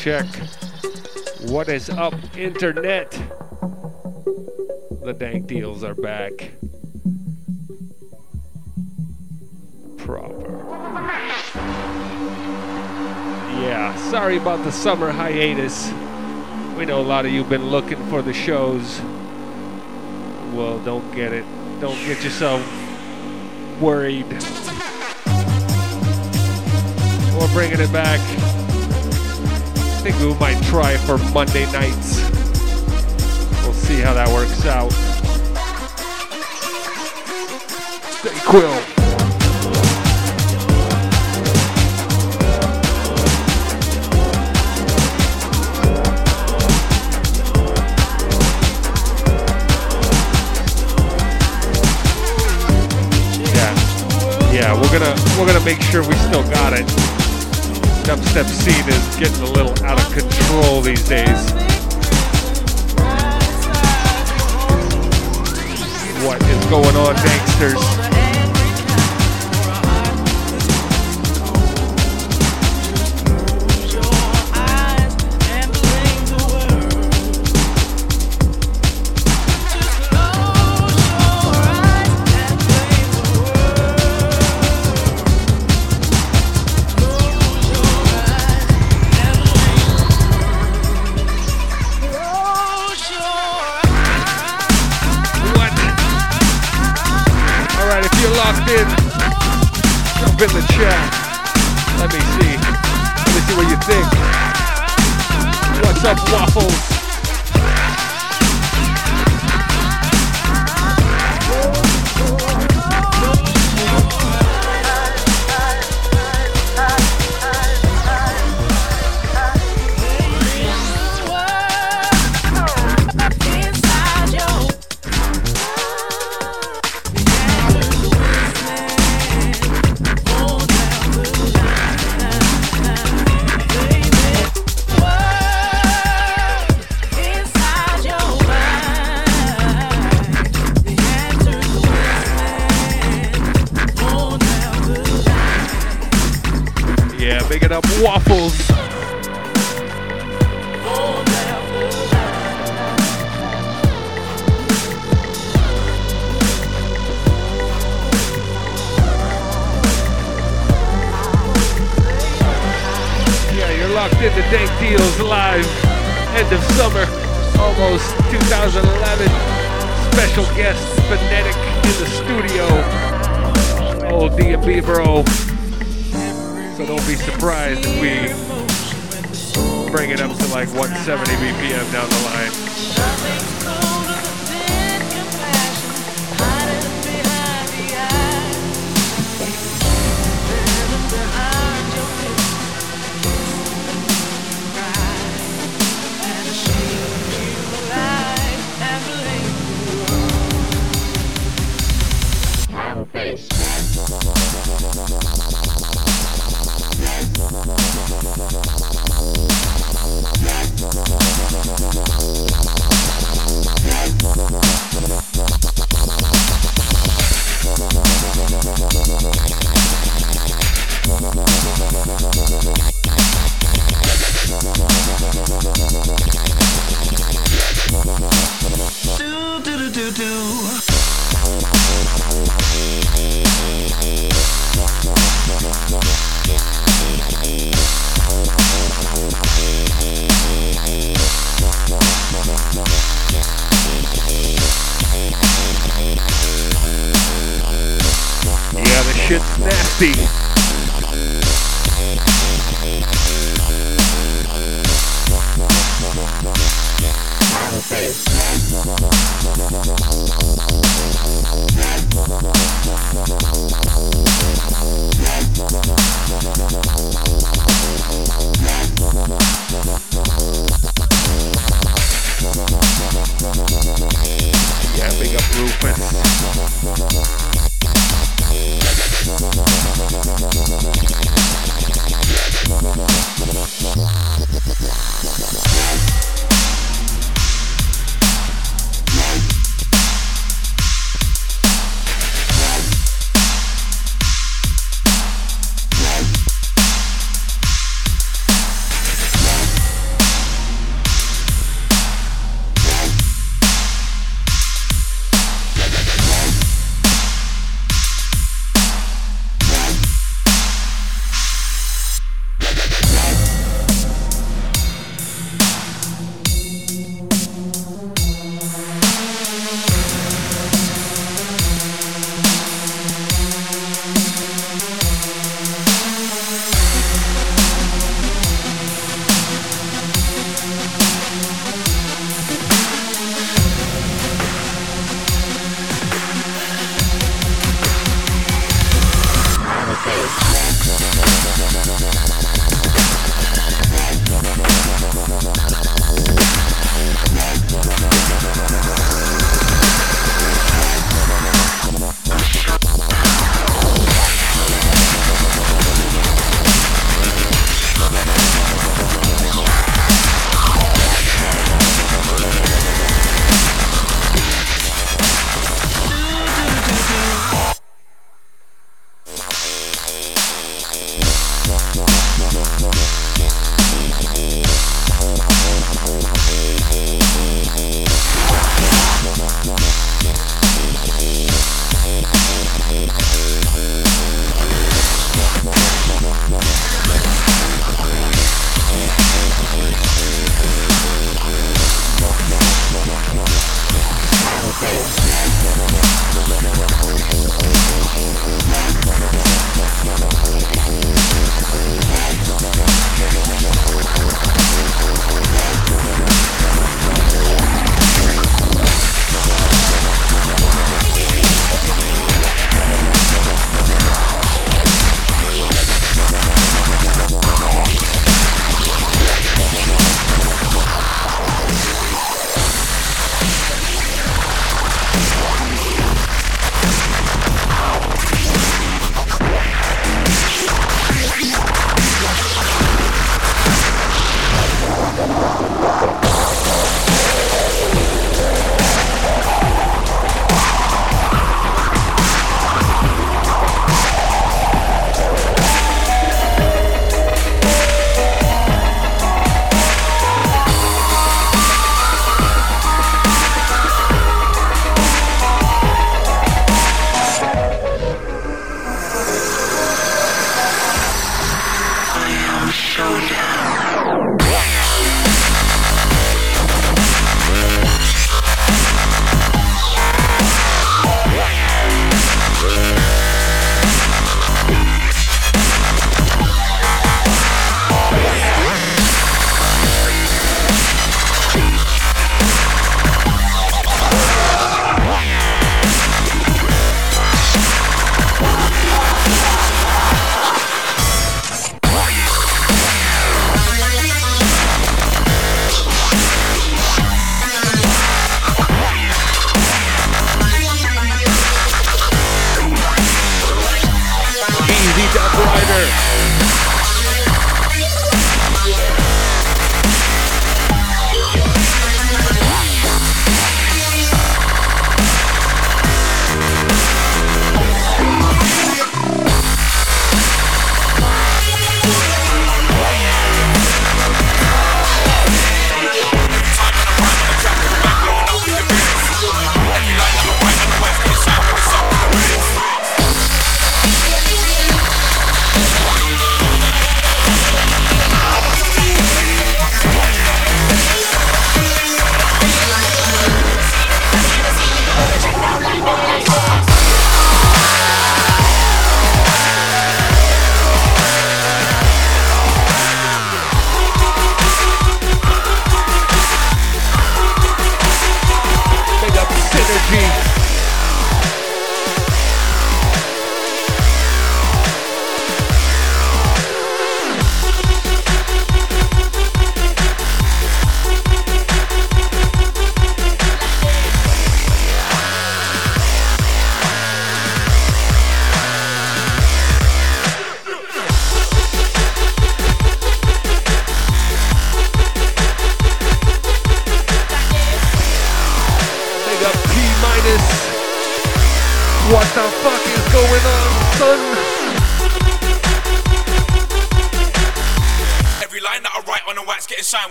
Check. What is up, Internet? The dank deals are back. Proper. Yeah, sorry about the summer hiatus. We know a lot of you've been looking for the shows. Well, don't get it. Don't get yourself worried. We're bringing it back. We might try for Monday nights. We'll see how that works out. Stay quill. We're gonna we're gonna make sure we still got it. Dubstep scene is getting a little out of control these days. What is going on, gangsters?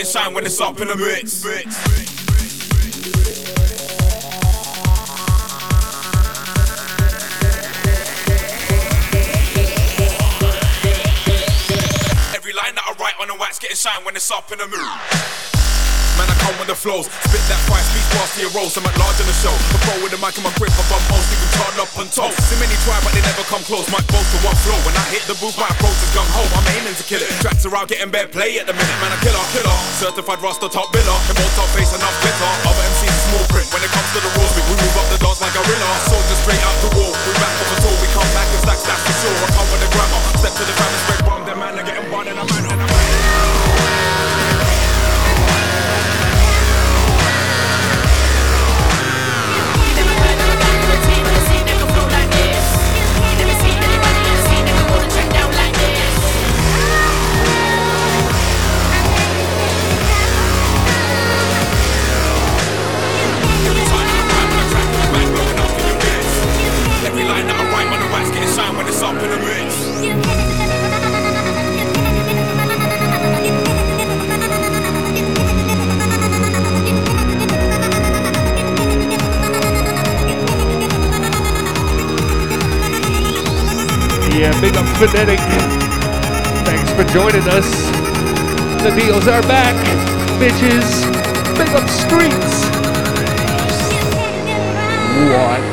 getting shine when it's up in the mix. mix. getting bad play at the minute, man. A killer, killer. Certified Rasta top biller. Can hold top face enough glitter. joining us. The deals are back, bitches. Big up streets. What?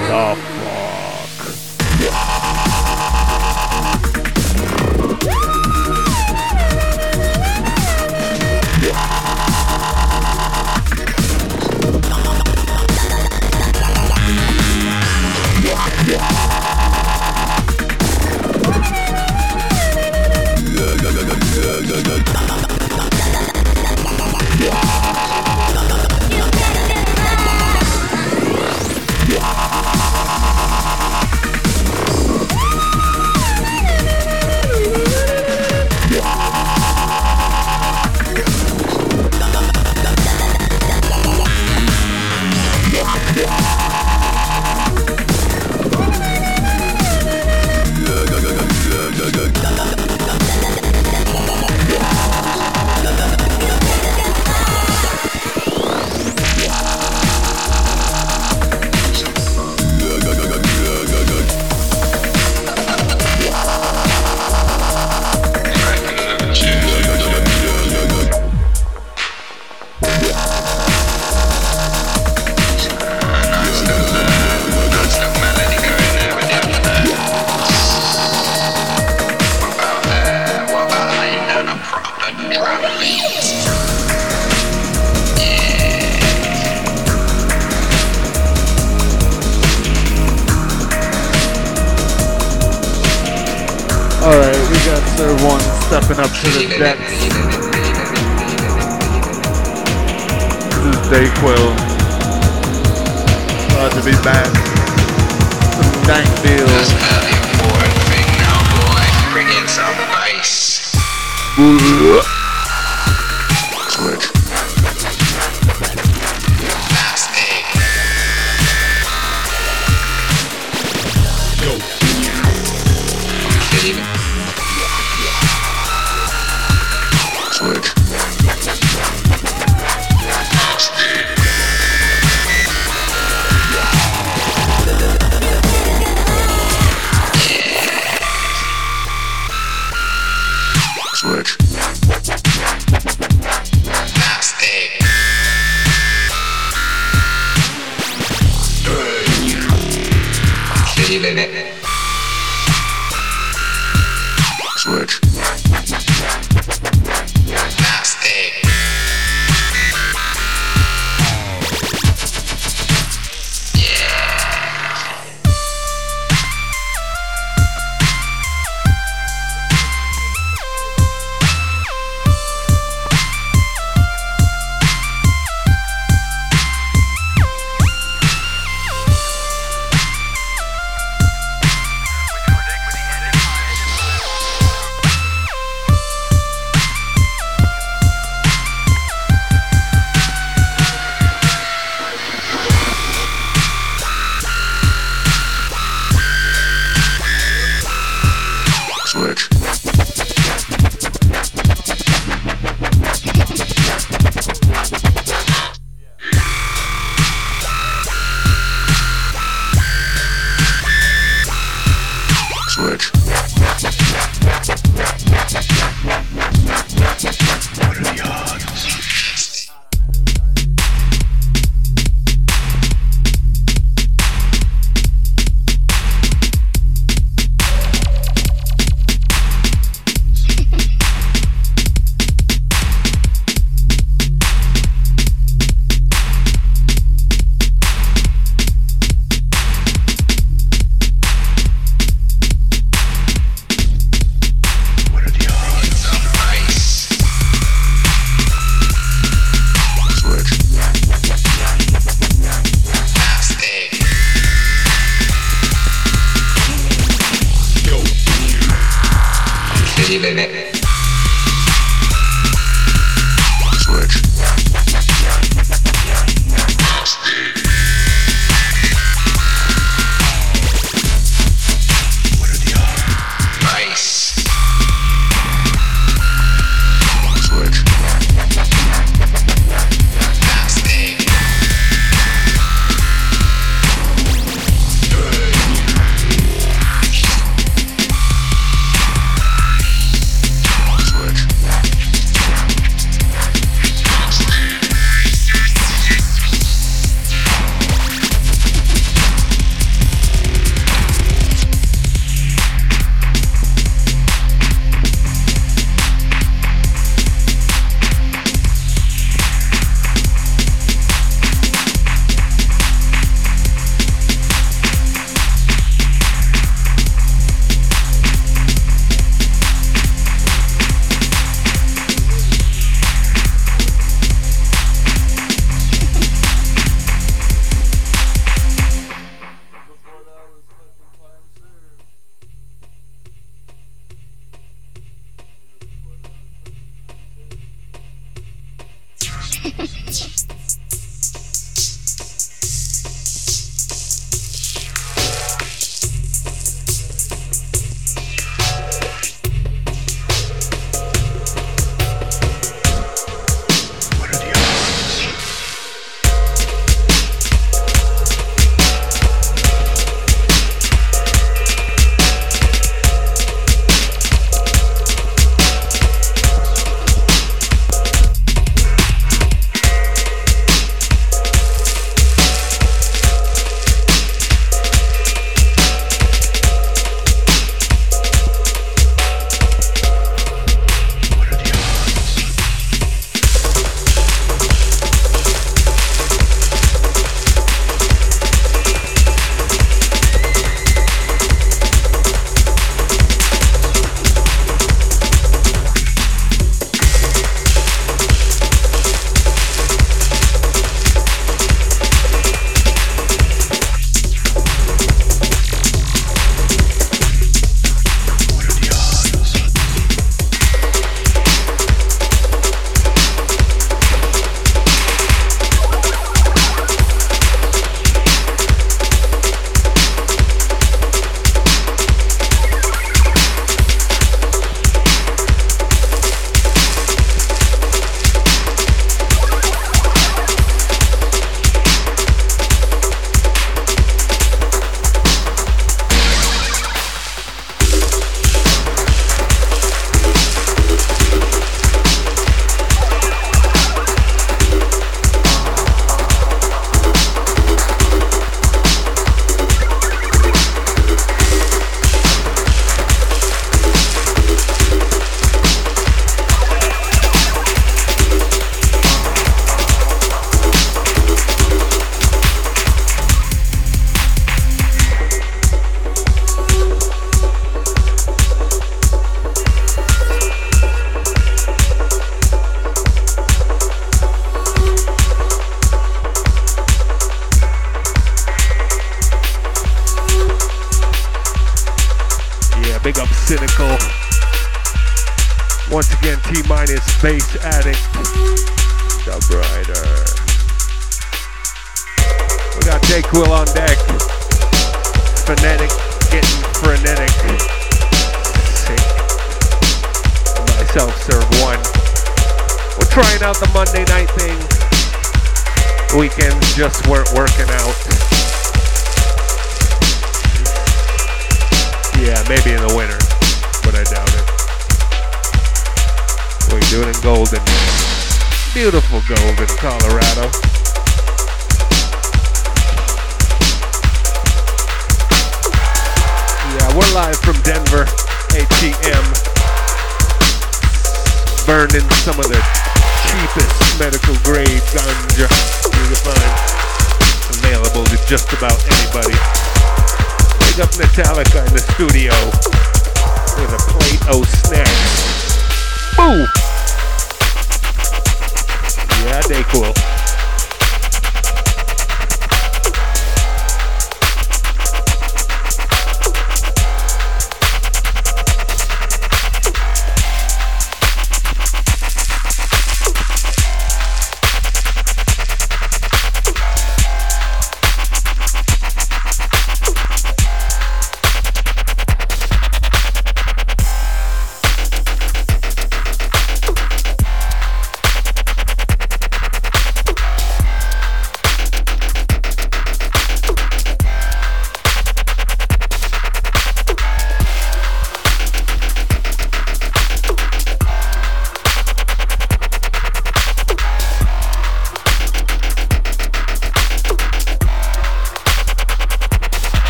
Bass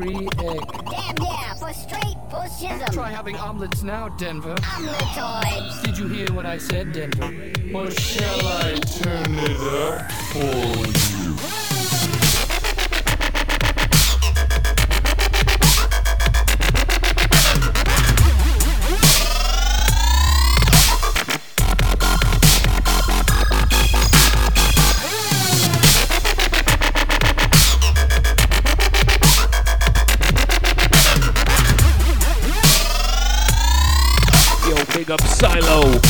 Free egg. Damn yeah, for straight pushism. Try having omelets now, Denver. Omeletoids. Did you hear what I said, Denver? Or shall I turn it up for you? Silo.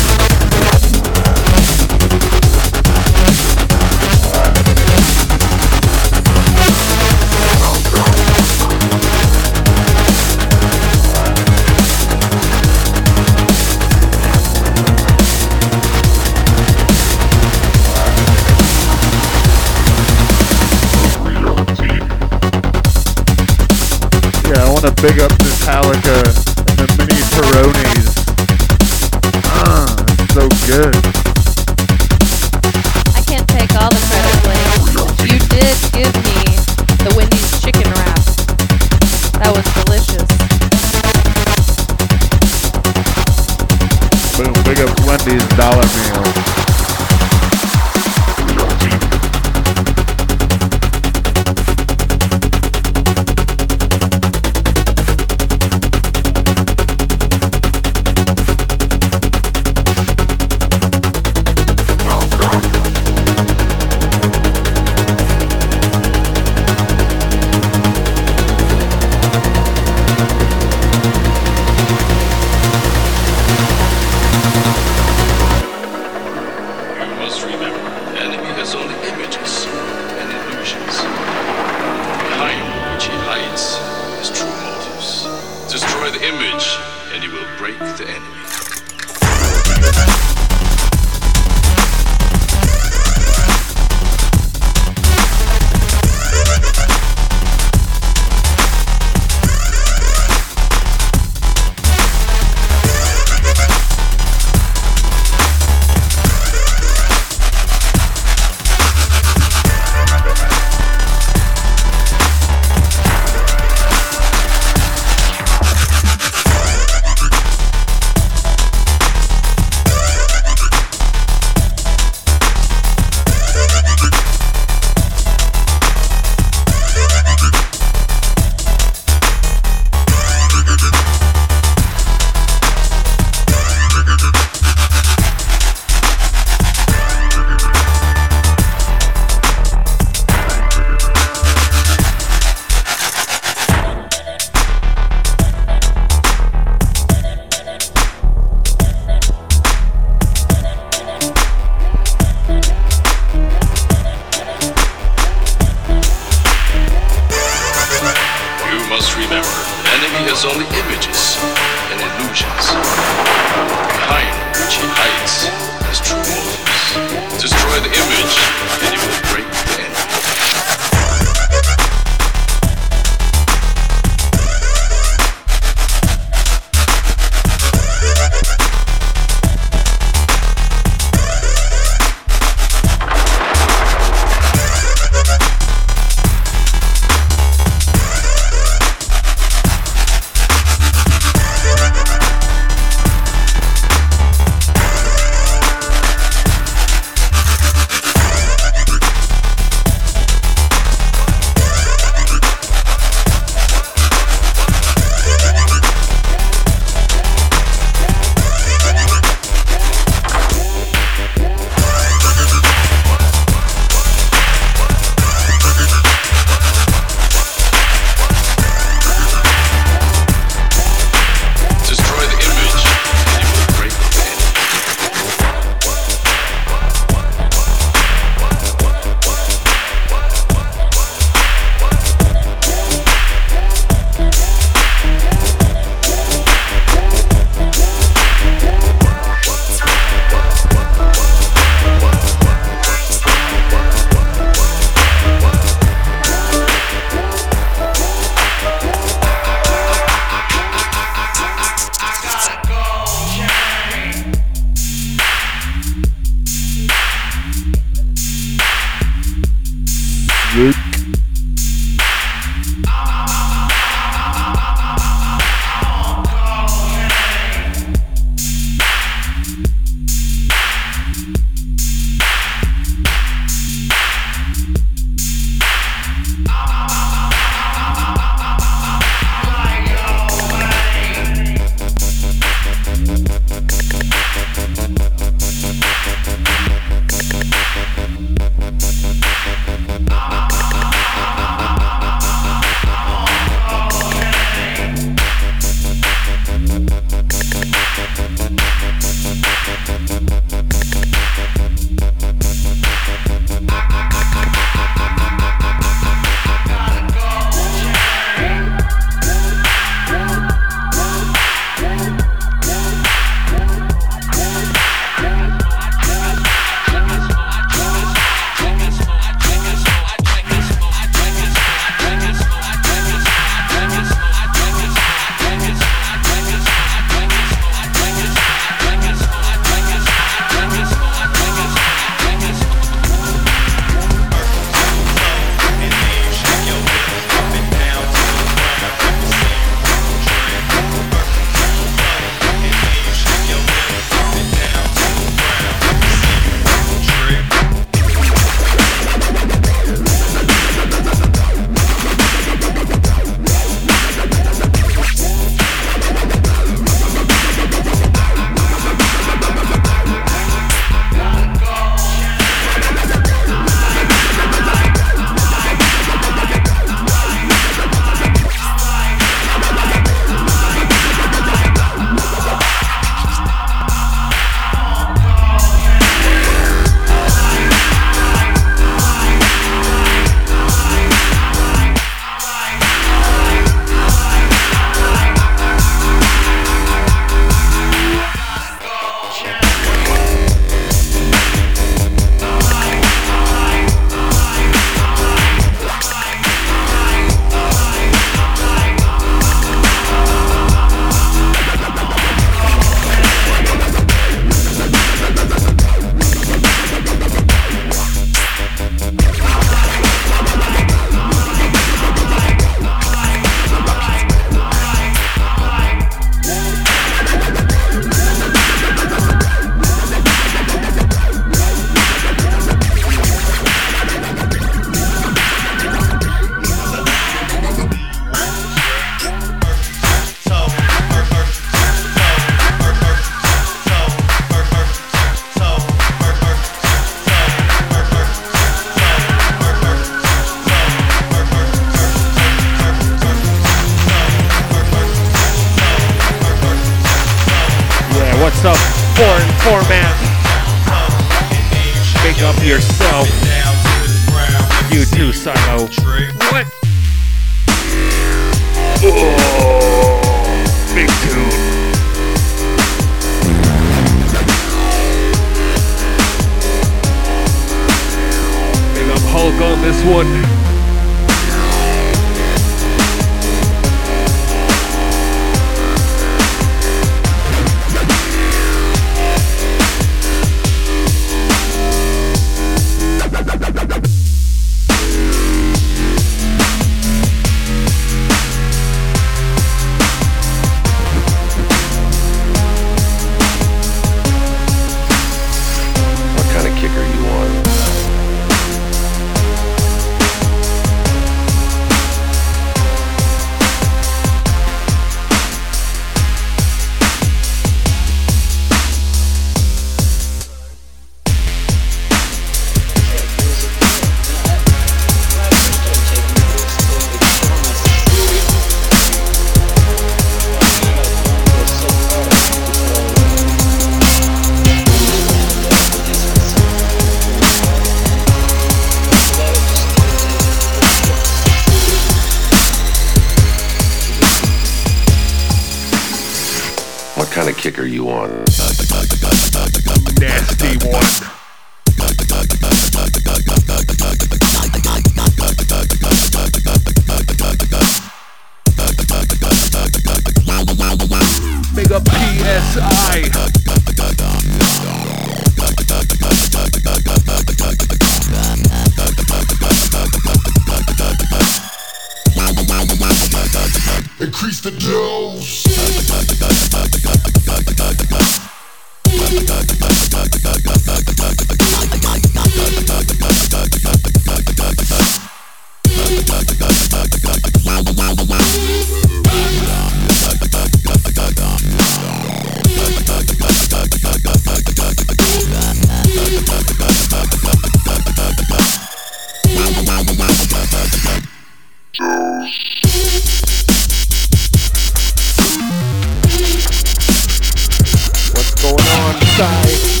On,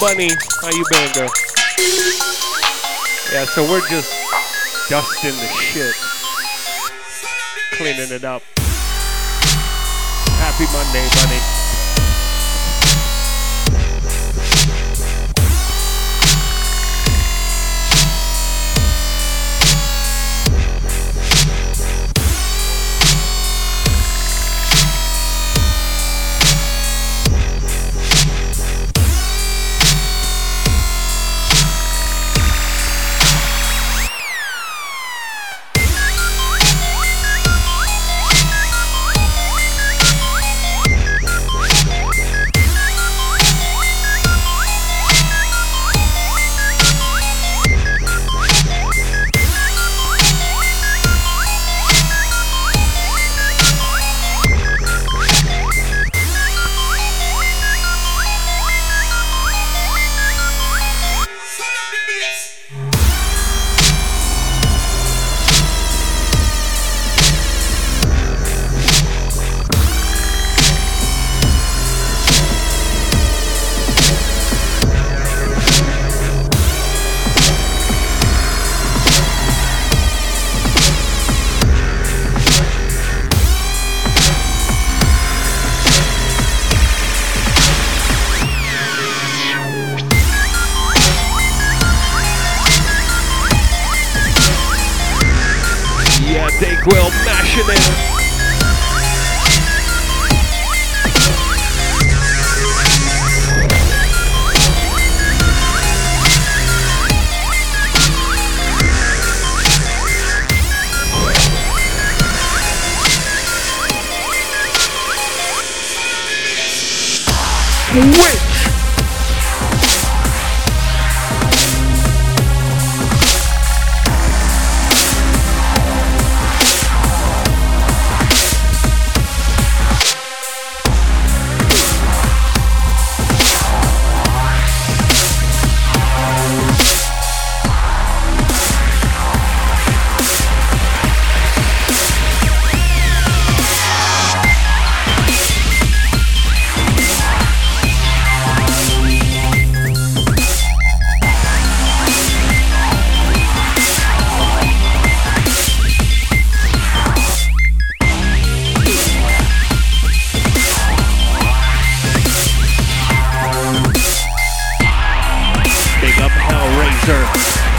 Bunny. How you been, girl? Yeah, so we're just dusting the shit. Cleaning it up. Happy Monday, Bunny. Spencer.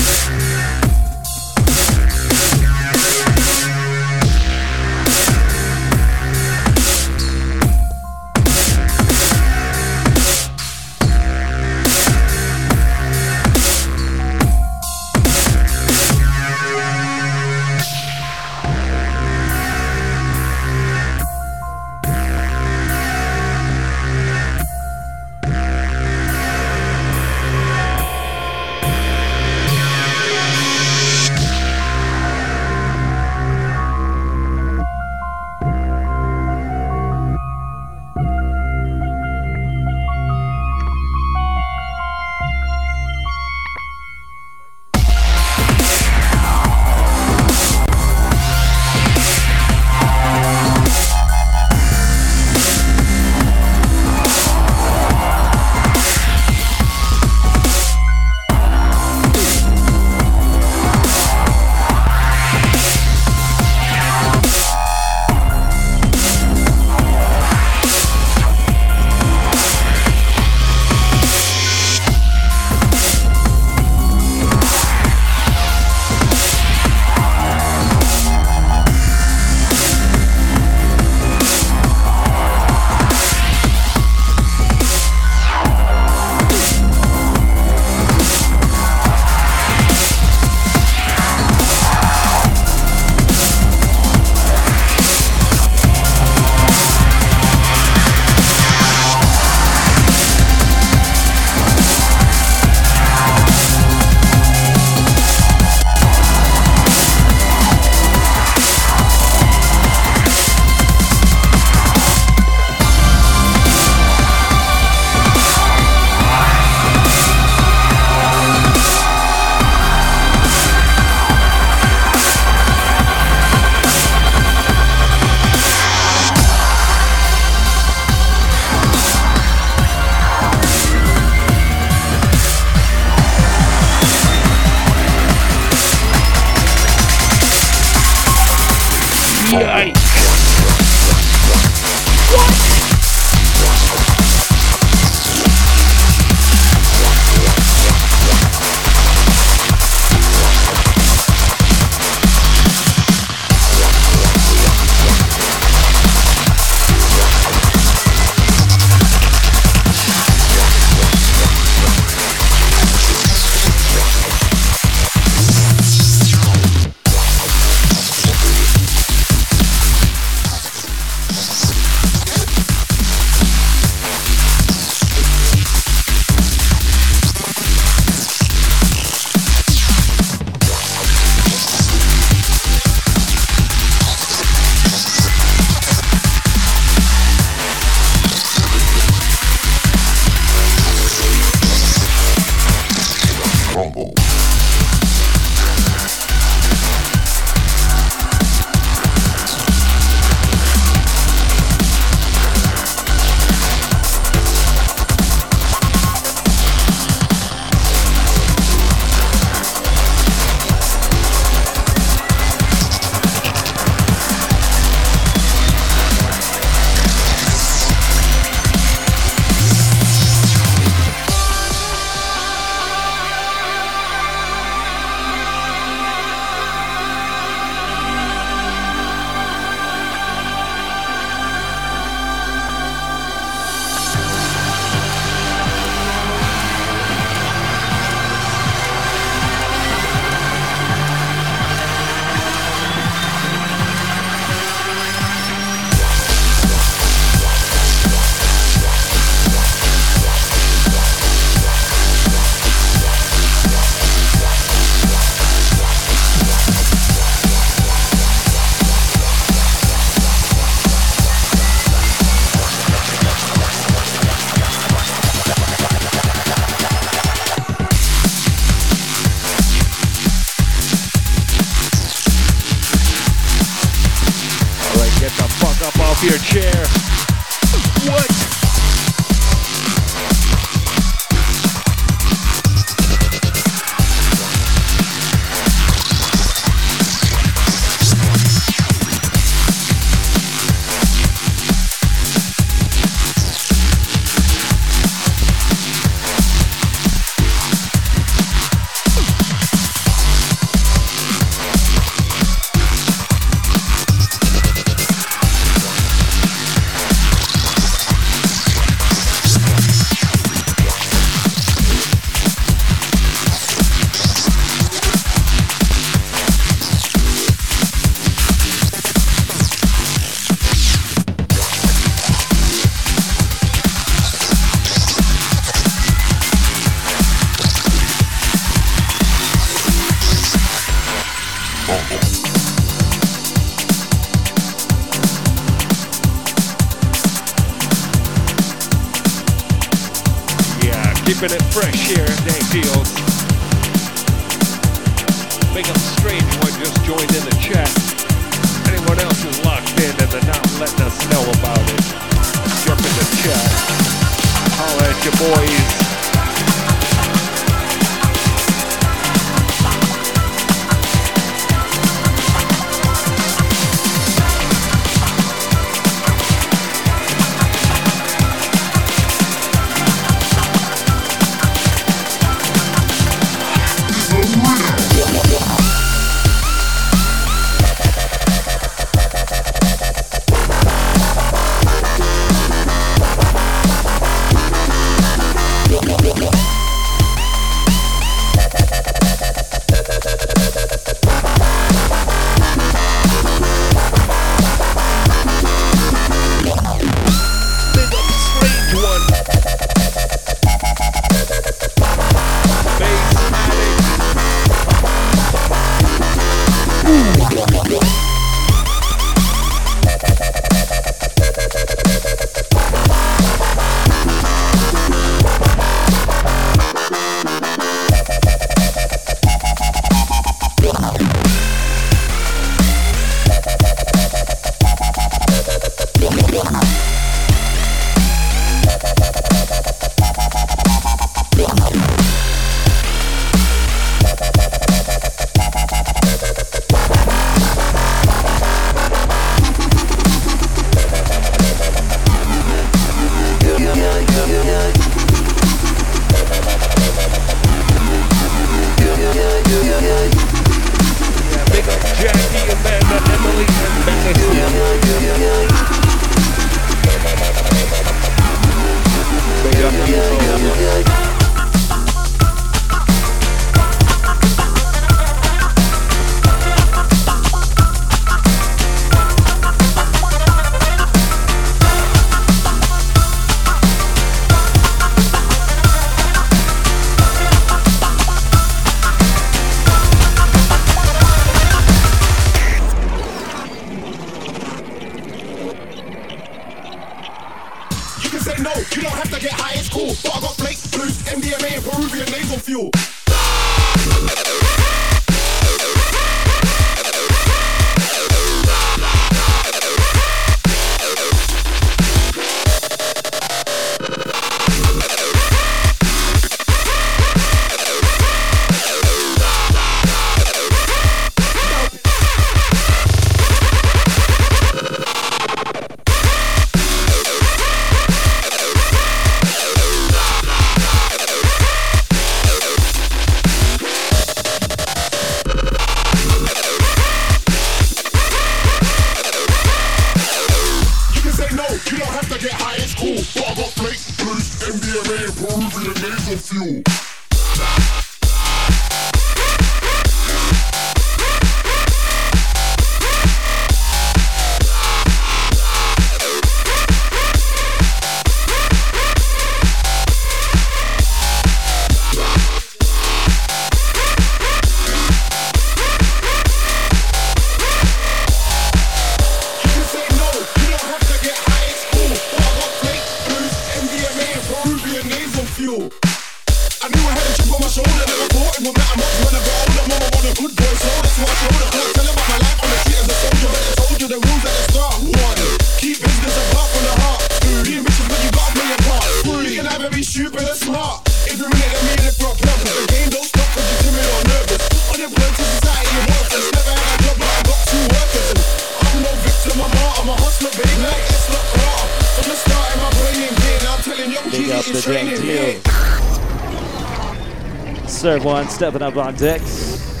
stepping up on decks.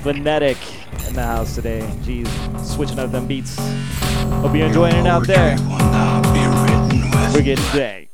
Phonetic in the house today. Jeez, switching up them beats. Hope you're enjoying it out there. We're getting day.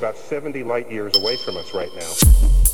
About 70 light years away from us right now.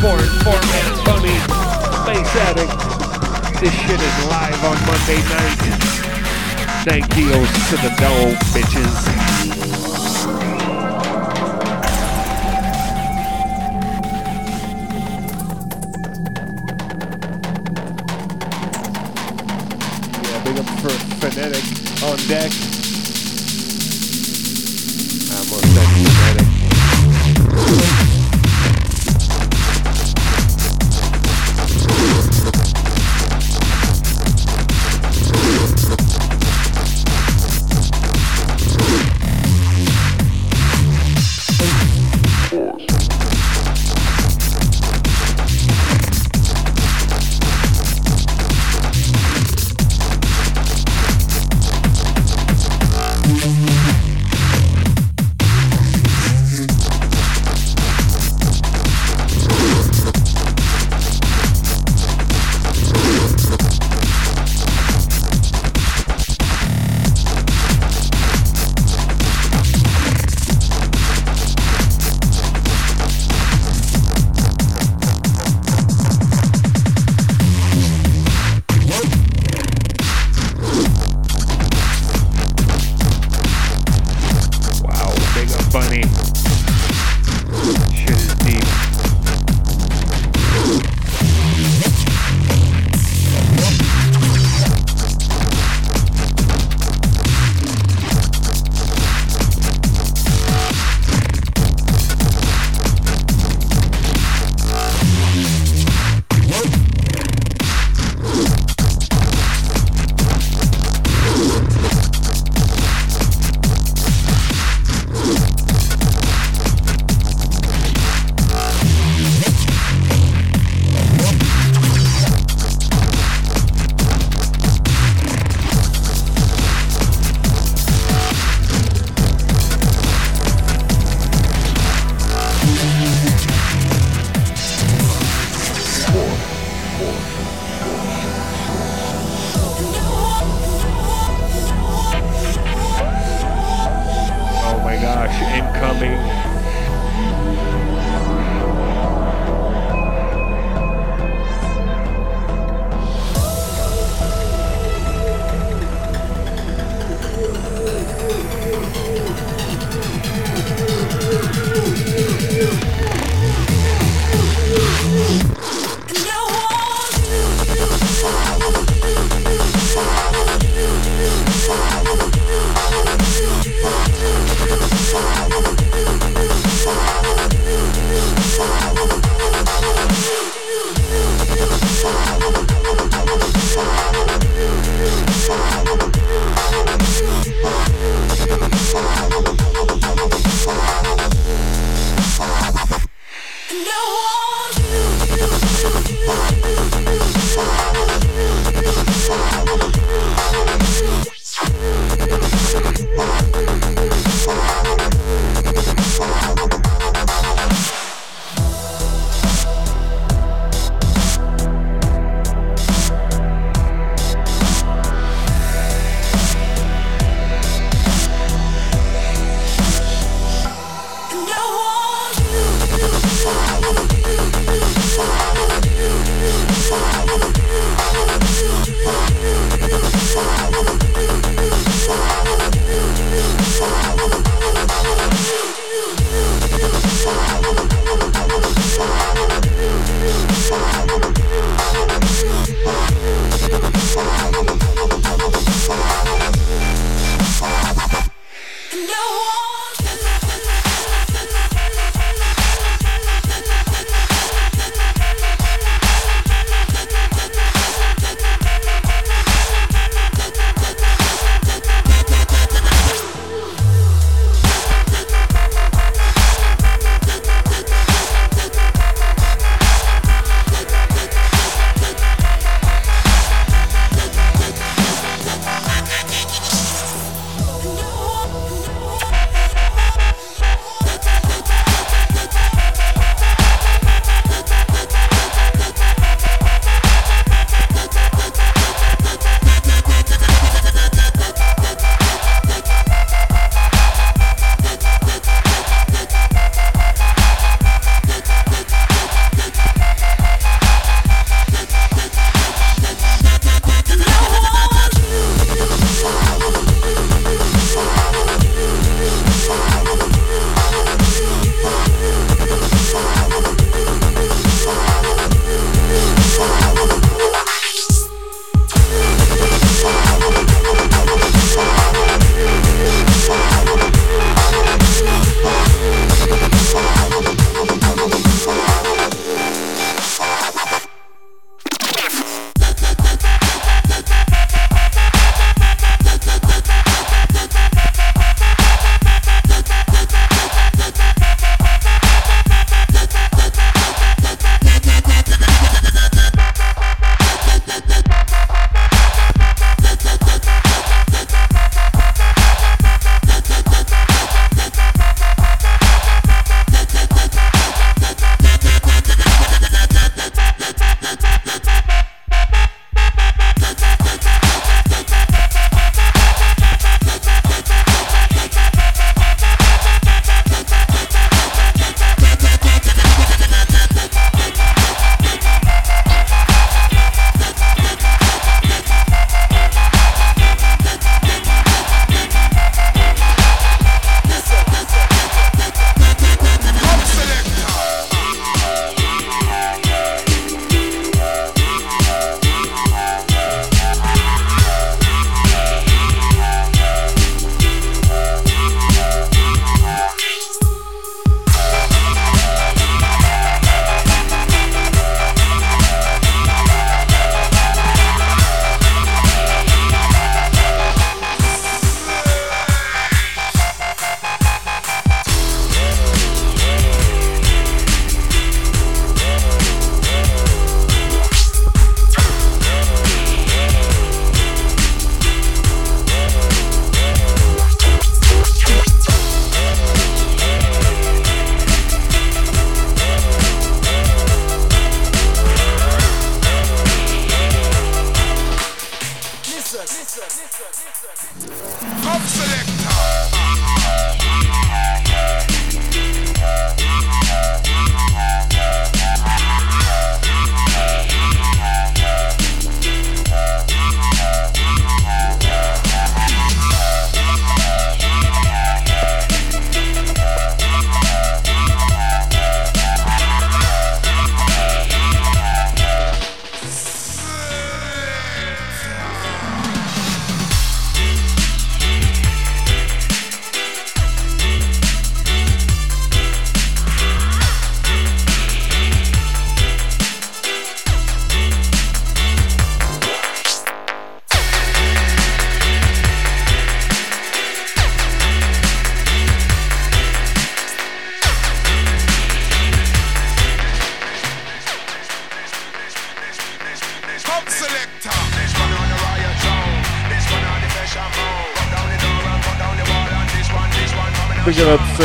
Foreign format, funny, space addict. This shit is live on Monday night. Thank yous to the dome, bitches. Yeah, big up for Phonetic on deck.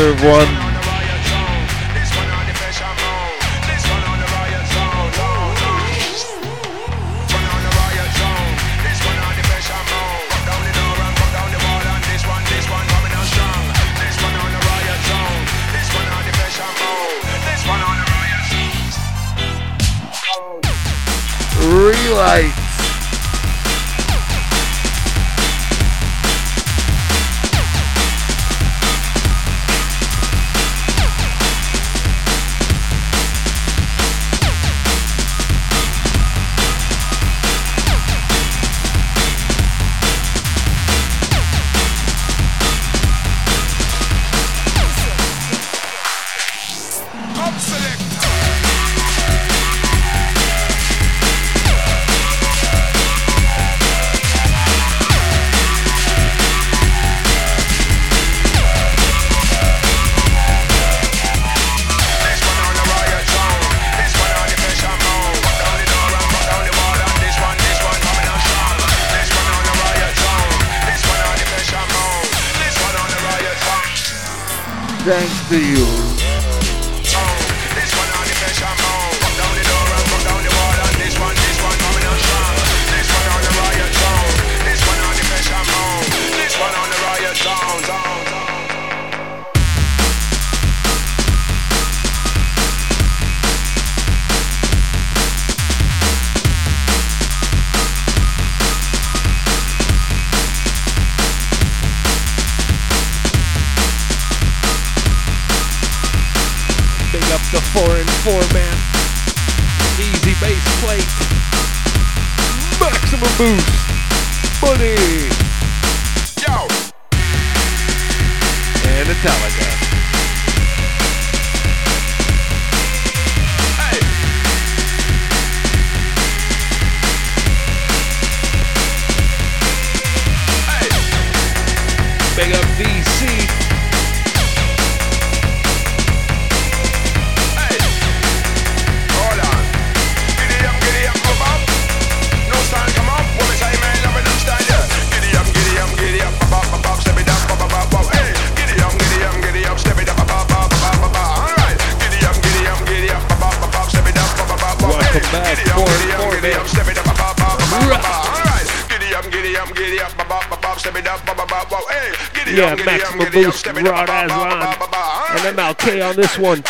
It Rod Aslan, and MLK on this one.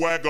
Swagger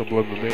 and